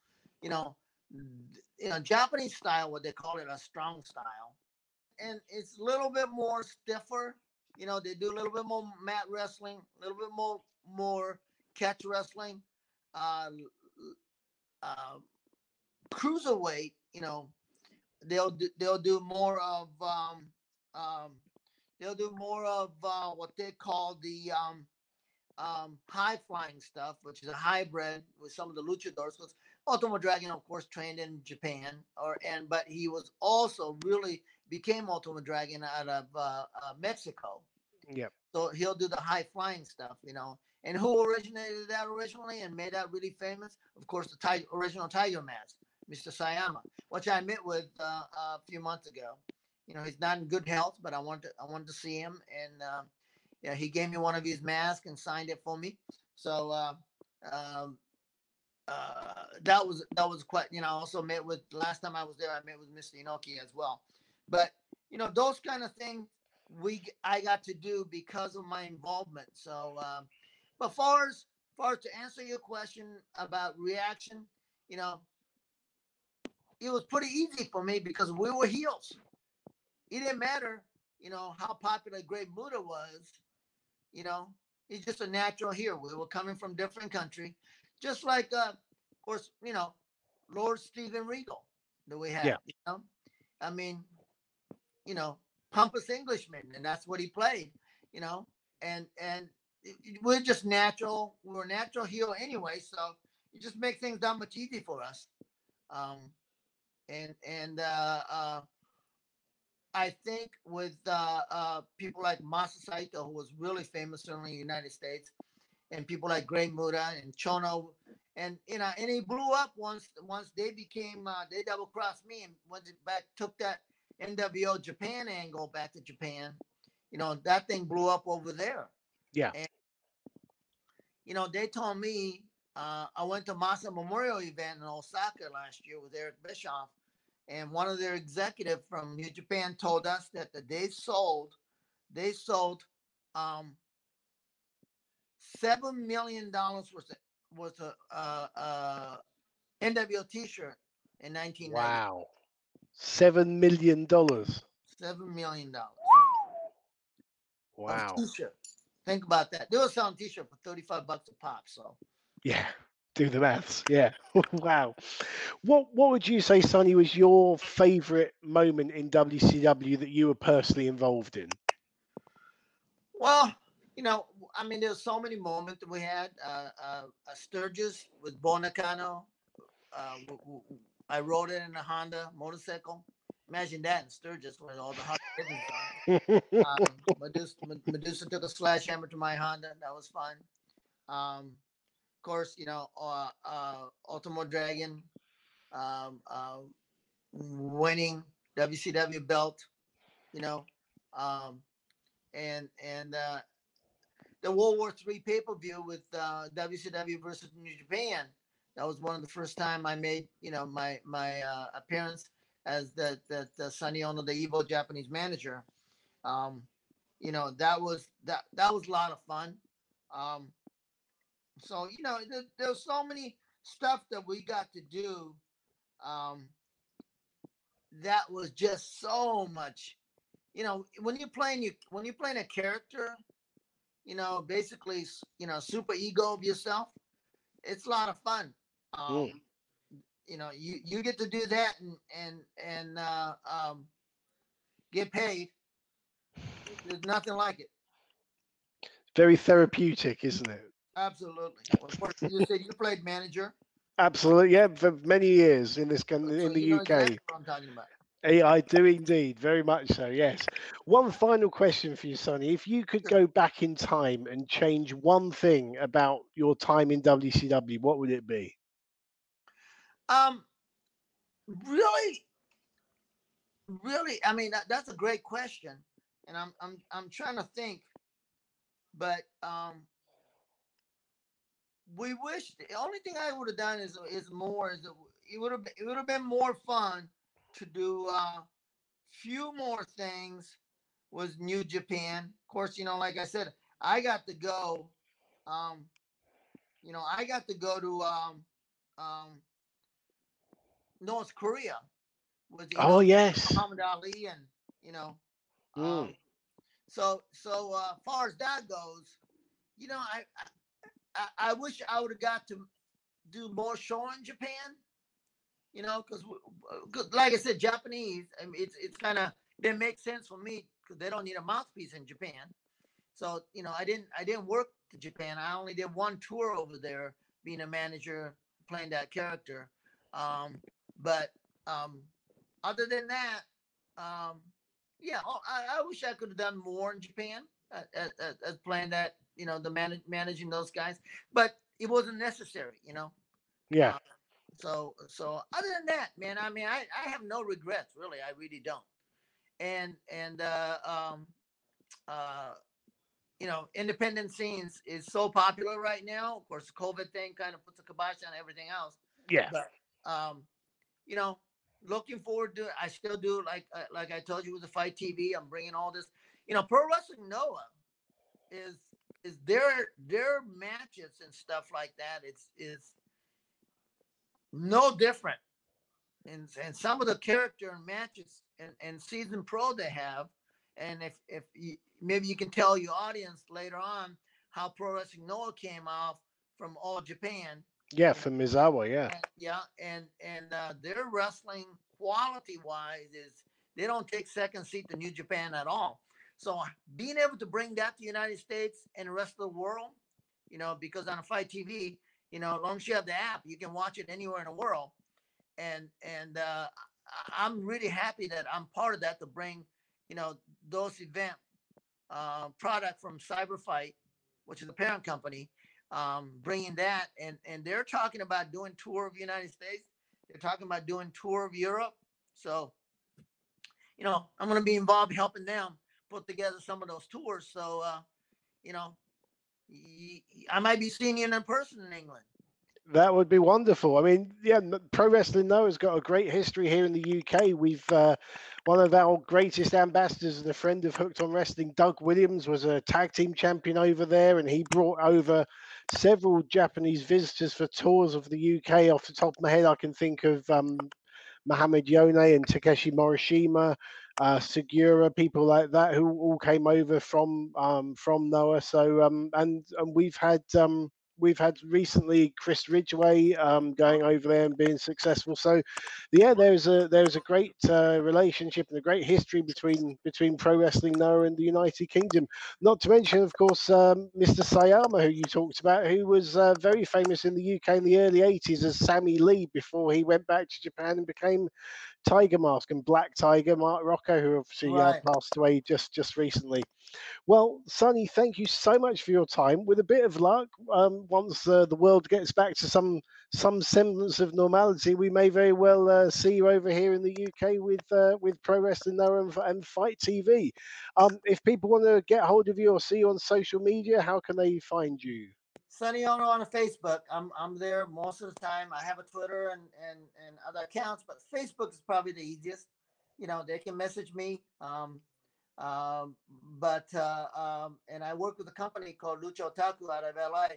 You know, th- you know Japanese style, what they call it, a strong style, and it's a little bit more stiffer. You know, they do a little bit more mat wrestling, a little bit more more catch wrestling, uh, uh, cruiserweight. You know, they'll do, they'll do more of um, um, they'll do more of uh, what they call the um, um, high flying stuff, which is a hybrid with some of the luchadors. Because Ultimo Dragon, of course, trained in Japan, or and but he was also really became Ultimo Dragon out of uh, uh, Mexico. Yep. So he'll do the high flying stuff, you know. And who originated that originally and made that really famous? Of course, the original Tiger Mask, Mr. Sayama, which I met with uh, a few months ago. You know, he's not in good health, but I wanted to, I wanted to see him, and uh, yeah, he gave me one of his masks and signed it for me. So uh, um, uh, that was that was quite. You know, I also met with last time I was there. I met with Mr. Inoki as well. But you know, those kind of things we I got to do because of my involvement. So, um, but far as far as to answer your question about reaction, you know, it was pretty easy for me because we were heels. It didn't matter, you know, how popular Great Muta was. You know, he's just a natural heel. We were coming from different country, just like, uh, of course, you know, Lord Stephen Regal that we had. Yeah. You know, I mean, you know, pompous Englishman, and that's what he played. You know, and and we're just natural. We're a natural heel anyway, so it just makes things that much easy for us. Um, and and uh, uh, I think with uh, uh, people like Masa Saito, who was really famous certainly in the United States, and people like Great Muta and Chono, and you know, and he blew up once once they became uh, they double crossed me and went back took that NWO Japan angle back to Japan. You know, that thing blew up over there. Yeah. And you know, they told me uh, I went to Masa Memorial event in Osaka last year with Eric Bischoff, and one of their executive from New Japan told us that the, they sold, they sold, um, seven million dollars worth of was a uh, uh, NWO T-shirt in 1990. Wow. Seven million dollars. Seven million dollars. Wow. T-shirt. Think about that. They were selling T-shirt for 35 bucks a pop. So Yeah. Do the maths. Yeah. wow. What What would you say, Sonny, was your favourite moment in WCW that you were personally involved in? Well, you know, I mean, there's so many moments that we had. Uh, uh, uh Sturgis with Bull Nakano. Uh, I rode it in a Honda motorcycle. Imagine that in Sturgis with all the hot business. Um, Medusa, Medusa took a slash hammer to my Honda. That was fun. Um, course, you know, uh, uh, Ultimo Dragon um, uh, winning WCW belt, you know, um, and and uh, the World War Three pay per view with uh, WCW versus New Japan. That was one of the first time I made, you know, my my uh, appearance as the the, the Sonny Ono, the evil Japanese manager. Um, you know, that was that that was a lot of fun. Um, so you know, there, there's so many stuff that we got to do. Um, that was just so much. You know, when you're playing you when you're playing a character, you know, basically, you know, super ego of yourself. It's a lot of fun. Um, Mm. You know, you you get to do that and and and uh, um, get paid. There's nothing like it. Very therapeutic, isn't it? Absolutely. Well, course, you said you played manager. Absolutely, yeah, for many years in this so in the UK. exactly I'm talking about. I do indeed, very much so. Yes. One final question for you, Sonny. If you could go back in time and change one thing about your time in WCW, what would it be? Um, really, really. I mean, that, that's a great question, and I'm I'm I'm trying to think, but um, we wish the only thing I would have done is is more is it would have it would have been more fun to do uh few more things was New Japan. Of course, you know, like I said, I got to go. Um, you know, I got to go to um um North Korea with you Oh yes. Muhammad Ali and you know Mm. um, so so uh far as that goes you know I I, I wish I would have got to do more show in Japan you know because like I said Japanese I mean, it's it's kind of didn't make sense for me because they don't need a mouthpiece in Japan. So you know I didn't I didn't work to Japan. I only did one tour over there being a manager playing that character. Um but um other than that um yeah, oh, I, I wish I could have done more in Japan uh, as, as, as playing that, you know, the manage, managing those guys, but it wasn't necessary, you know. Yeah. So, so other than that, man, I mean, I, I have no regrets, really. I really don't. And and uh, um, uh, you know, independent scenes is so popular right now. Of course, the COVID thing kind of puts a kibosh on everything else Yeah. but um, you know, looking forward to. I still do like uh, like I told you with the Fight TV. I'm bringing all this. You know, Pro Wrestling Noah is is their their matches and stuff like that. It's is no different. And and some of the character and matches and, and season pro they have, and if if you, maybe you can tell your audience later on how Pro Wrestling Noah came off from All Japan Yeah, from Misawa, yeah. and- yeah, and and uh, their wrestling quality wise is they don't take second seat to New Japan at all. So being able to bring that to the United States and the rest of the world, you know, because on a Fight TV, you know, as long as you have the app, you can watch it anywhere in the world. And and uh, I'm really happy that I'm part of that to bring, you know, those event uh, product from Cyberfight, which is the parent company, um, bringing that, and and they're talking about doing tour of the United States. They're talking about doing tour of Europe. So, you know, I'm going to be involved helping them put together some of those tours. So, uh, you know, I might be seeing you in person in England. That would be wonderful. I mean, yeah, Pro Wrestling Noah has got a great history here in the UK. We've uh, one of our greatest ambassadors and a friend of Hooked on Wrestling, Doug Williams, was a tag team champion over there, and he brought over several Japanese visitors for tours of the UK. Off the top of my head, I can think of um, Mohamed Yone and Takeshi Morishima, uh, Sugiura, people like that who all came over from um, from Noah. So um, and and we've had um, we've had recently Chris Ridgeway um, going over there and being successful. So yeah, there's a there's a great uh, relationship and a great history between between pro wrestling Noah and the United Kingdom. Not to mention, of course, um, Mr. Sayama, who you talked about, who was uh, very famous in the UK in the early 80s as Sammy Lee before he went back to Japan and became Tiger Mask and Black Tiger, Mark Rocco, who obviously uh, passed away just just recently. Well, Sonny, thank you so much for your time. With a bit of luck, um, once uh, the world gets back to some some semblance of normality, we may very well uh, see you over here in the UK with uh, with Pro Wrestling Noah and, and Fight TV. Um, if people want to get hold of you or see you on social media, how can they find you? Sonny Ono on Facebook. I'm I'm there most of the time. I have a Twitter and and and other accounts, but Facebook is probably the easiest. You know, they can message me. Um, um, but uh, um, and I work with a company called Lucha Otaku out of LA,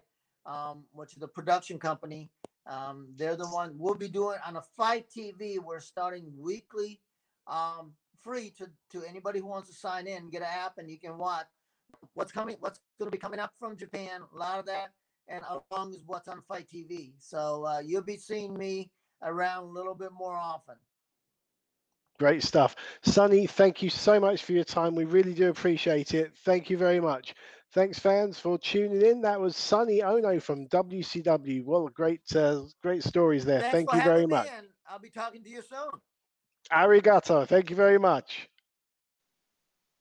um, which is a production company. Um, they're the one we'll be doing on a Fight TV. We're starting weekly, um, free to to anybody who wants to sign in, get an app, and you can watch what's coming, what's going to be coming up from Japan. A lot of that and along with what's on Fight TV. So uh, you'll be seeing me around a little bit more often. Great stuff. Sonny, thank you so much for your time. We really do appreciate it. Thank you very much. Thanks, fans, for tuning in. That was Sonny Ono from WCW. Well, great, uh, great stories there. Thanks Thank you very much. and I'll be talking to you soon. Arigato. Thank you very much.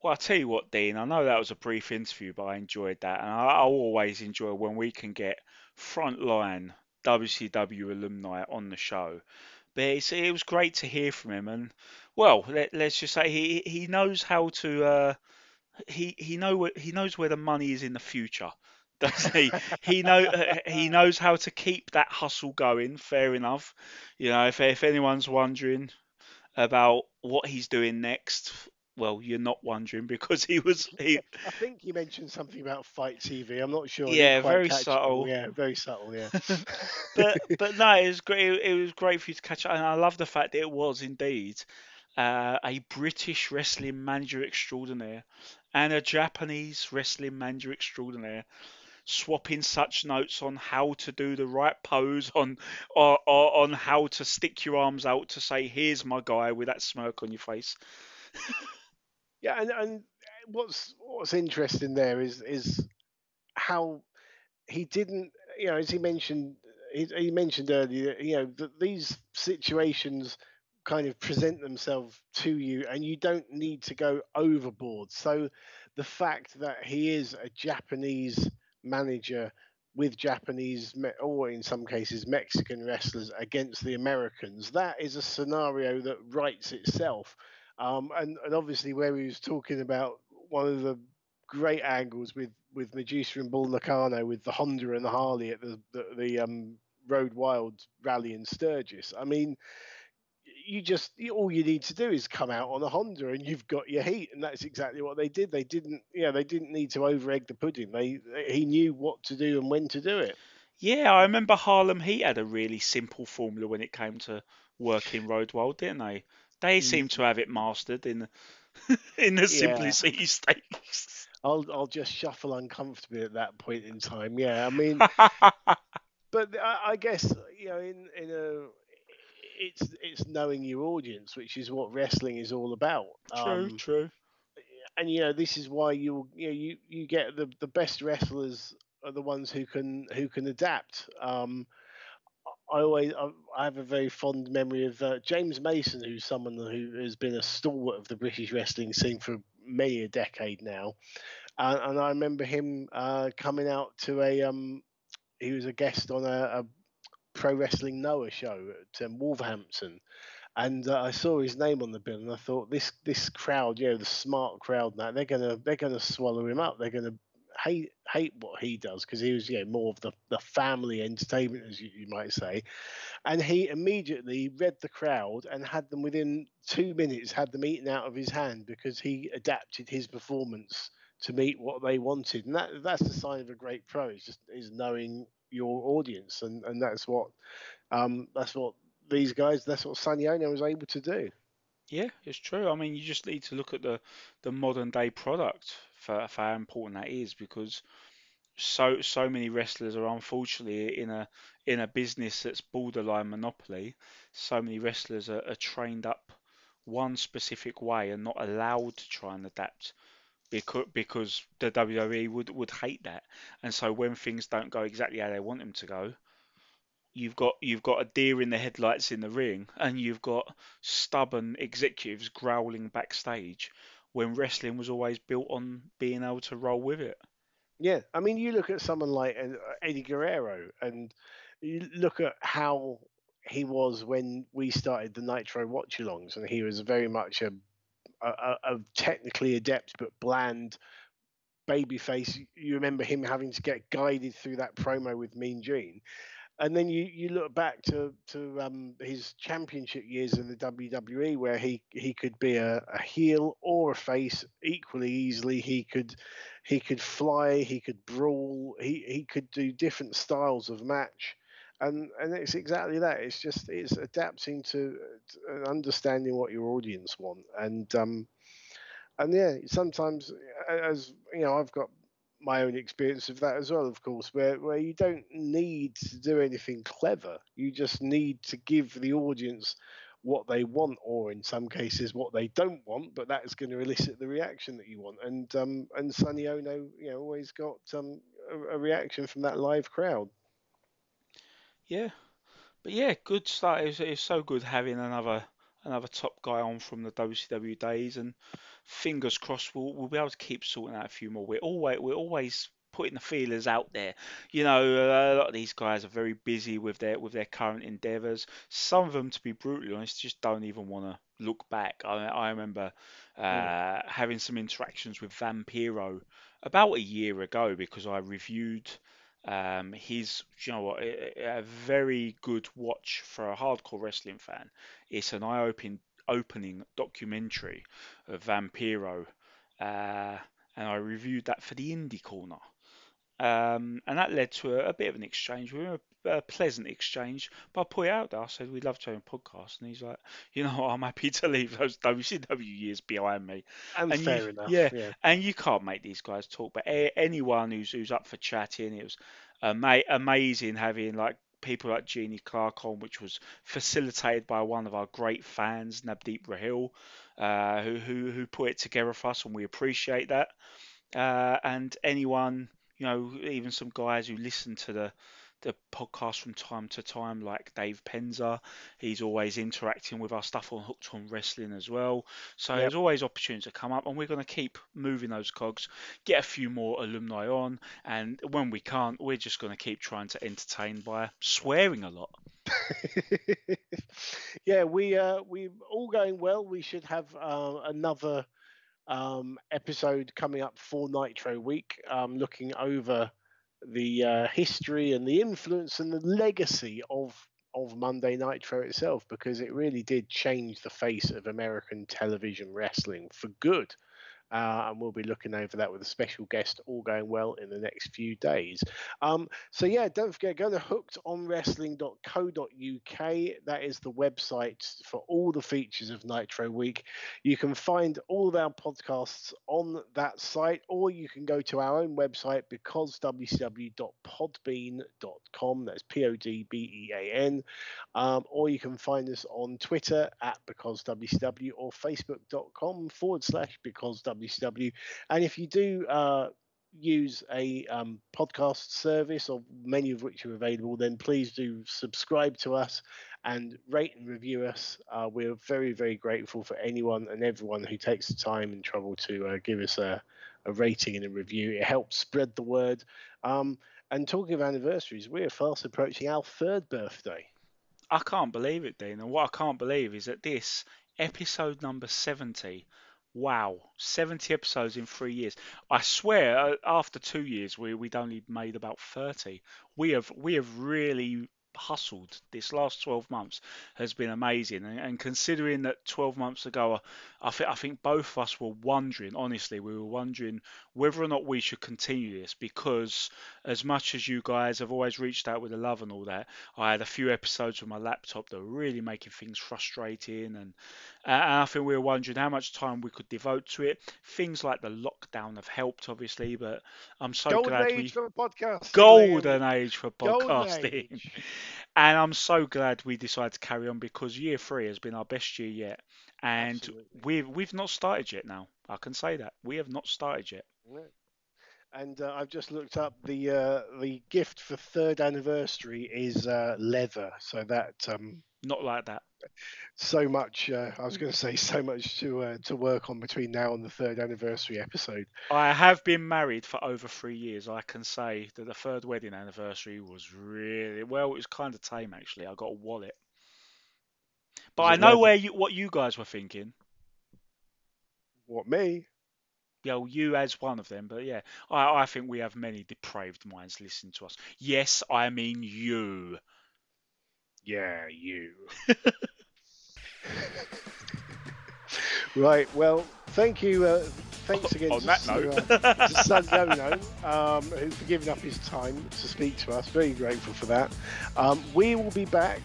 Well, I tell you what, Dean, I know that was a brief interview, but I enjoyed that. And I, I always enjoy when we can get frontline WCW alumni on the show. But it was great to hear from him. And, well, let, let's just say he, he knows how to. Uh, he he know he knows where the money is in the future. Doesn't he? he know uh, he knows how to keep that hustle going. Fair enough. You know, if if anyone's wondering about what he's doing next, well, you're not wondering because he was he I think you mentioned something about Fight TV. I'm not sure. Yeah, very it subtle. Yeah, very subtle. Yeah. but but no, it was great. It was great for you to catch up, and I love the fact that it was indeed uh, a British wrestling manager extraordinaire and a Japanese wrestling manager extraordinaire swapping such notes on how to do the right pose on or, or on how to stick your arms out to say here's my guy with that smirk on your face Yeah, and, and what's what's interesting there is is how he didn't, you know, as he mentioned, he, he mentioned earlier, you know, that these situations kind of present themselves to you, and you don't need to go overboard. So, the fact that he is a Japanese manager with Japanese, or in some cases Mexican wrestlers against the Americans, that is a scenario that writes itself. Um, and, and obviously, where he was talking about one of the great angles with with Medusa and Bull Nakano with the Honda and the Harley at the the, the um, Road Wild rally in Sturgis. I mean, you just all you need to do is come out on a Honda and you've got your heat, and that's exactly what they did. They didn't, you know, they didn't need to over egg the pudding. They he knew what to do and when to do it. Yeah, I remember Harlem Heat had a really simple formula when it came to working Road Wild, didn't they? They seem to have it mastered in the, in the Yeah. simplicity stakes. I'll I'll just shuffle uncomfortably at that point in time. Yeah, I mean, but I, I guess you know, in in a it's it's knowing your audience, which is what wrestling is all about. true, Um, true. and you know, this is why you you know you you get the the best wrestlers are the ones who can who can adapt. Um, I always I, have a very fond memory of uh, James Mason, who's someone who has been a stalwart of the British wrestling scene for many a decade now, and, and I remember him uh, coming out to a um, he was a guest on a, a pro wrestling Noah show at um, Wolverhampton, and uh, I saw his name on the bill, and I thought this this crowd, you know, the smart crowd, now they're gonna they're gonna swallow him up. They're gonna hate hate what he does because he was you know more of the the family entertainment as you, you might say, and he immediately read the crowd and had them within two minutes had them eaten out of his hand because he adapted his performance to meet what they wanted, and that that's the sign of a great pro. Is just is knowing your audience, and and that's what um that's what these guys that's what Sonny was able to do. Yeah, it's true. I mean, you just need to look at the the modern day product for, for how important that is because so so many wrestlers are unfortunately in a in a business that's borderline monopoly. So many wrestlers are, are trained up one specific way and not allowed to try and adapt because because the WWE would would hate that. And so when things don't go exactly how they want them to go, you've got you've got a deer in the headlights in the ring, and you've got stubborn executives growling backstage when wrestling was always built on being able to roll with it. Yeah, I mean, you look at someone like uh, Eddie Guerrero, and you look at how he was when we started the Nitro watch-alongs, and he was very much a, a, a technically adept but bland babyface. You remember him having to get guided through that promo with Mean Gene, and then you, you look back to to um, his championship years in the WWE, where he he could be a, a heel or a face equally easily. He could he could fly, he could brawl, he he could do different styles of match. And, and it's exactly that. It's just it's adapting to, to understanding what your audience want, and um, and yeah, sometimes as you know, I've got my own experience of that as well, of course, where, where you don't need to do anything clever. You just need to give the audience what they want, or in some cases what they don't want, but that is going to elicit the reaction that you want. And um, and Sonny Ono, you know, always got um, a, a reaction from that live crowd. Yeah, but yeah, good start. It's, it's so good having another another top guy on from the WCW days, and fingers crossed we'll, we'll be able to keep sorting out a few more. We're always we're always putting the feelers out there. You know, a lot of these guys are very busy with their with their current endeavours. Some of them, to be brutally honest, just don't even want to look back. I, I remember uh, mm. having some interactions with Vampiro about a year ago because I reviewed um, his, you know what, a, a, very good watch for a hardcore wrestling fan. It's an eye-opening opening documentary of Vampiro, uh, and I reviewed that for the Indie Corner. Um, and that led to a, a, bit of an exchange. We were a, pleasant exchange, but I put it out there. I said we'd love to have a podcast, and he's like, you know, I'm happy to leave those WCW years behind me. And, and fair you, enough. Yeah, yeah, and you can't make these guys talk. But a, anyone who's who's up for chatting, it was ama- amazing having like people like Jeannie Clark on, which was facilitated by one of our great fans, Nabdeep Rahil, uh, who, who who put it together for us, and we appreciate that. Uh, and anyone, you know, even some guys who listen to the the podcast from time to time, like Dave Penzer. He's always interacting with our stuff on Hooked on Wrestling as well. So yep. there's always opportunities to come up, and we're going to keep moving those cogs, get a few more alumni on, and when we can't, we're just going to keep trying to entertain by swearing a lot. yeah, we uh, we all going well. We should have uh, another um, episode coming up for Nitro Week, um, looking over the uh, history and the influence and the legacy of of Monday Nitro itself because it really did change the face of American television wrestling for good. Uh, and we'll be looking over that with a special guest, all going well in the next few days. Um, so yeah, don't forget, go to hookedonwrestling.co.uk. That is the website for all the features of Nitro Week. You can find all of our podcasts on that site, or you can go to our own website because wcw.podbean.com. That's P-O-D-B-E-A-N. Um, or you can find us on Twitter at because WCW or Facebook.com forward slash because WCW. And if you do uh, use a um, podcast service, or many of which are available, then please do subscribe to us and rate and review us. Uh, we're very, very grateful for anyone and everyone who takes the time and trouble to uh, give us a, a, rating and a review. It helps spread the word. Um, and talking of anniversaries, we're fast approaching our third birthday. I can't believe it, Dean. And what I can't believe is that this episode number 70 Wow, 70 episodes in three years. I swear, uh, after two years, we, we'd only made about 30. We have we have really hustled this last 12 months has been amazing and, and considering that 12 months ago I, th- I think both of us were wondering honestly we were wondering whether or not we should continue this because as much as you guys have always reached out with the love and all that I had a few episodes with my laptop that were really making things frustrating and, and I think we were wondering how much time we could devote to it. Things like the lockdown have helped obviously but I'm so golden glad age we for podcasting golden age for podcasting. Age. and I'm so glad we decided to carry on because year three has been our best year yet, and Absolutely. we've we've not started yet. Now I can say that we have not started yet. And uh, I've just looked up the uh, the gift for third anniversary is uh, leather. So that um, Not like that. so much. Uh, I was going to say so much to uh, to work on between now and the third anniversary episode. I have been married for over three years. I can say that the third wedding anniversary was really well. It was kind of tame actually. I got a wallet, but I know where you what you guys were thinking. What me? Yeah, well, you as one of them, but yeah, I, I think we have many depraved minds listening to us. Yes, I mean you. Yeah, you. right. Well, thank you. Uh, thanks again On to, that to, note. uh, to Sun um, who for giving up his time to speak to us. Very grateful for that. Um, we will be back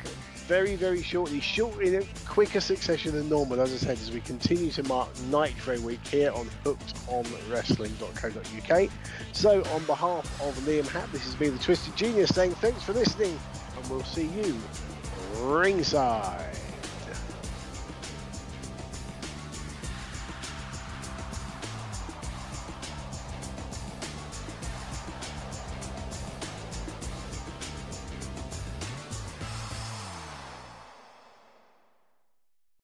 very, very shortly, short in quicker succession than normal, as I said, as we continue to mark Nitro Week here on hookedonwrestling.co.uk. So, on behalf of Liam Happe, this has been the Twisted Genius saying thanks for listening, and we'll see you ringside.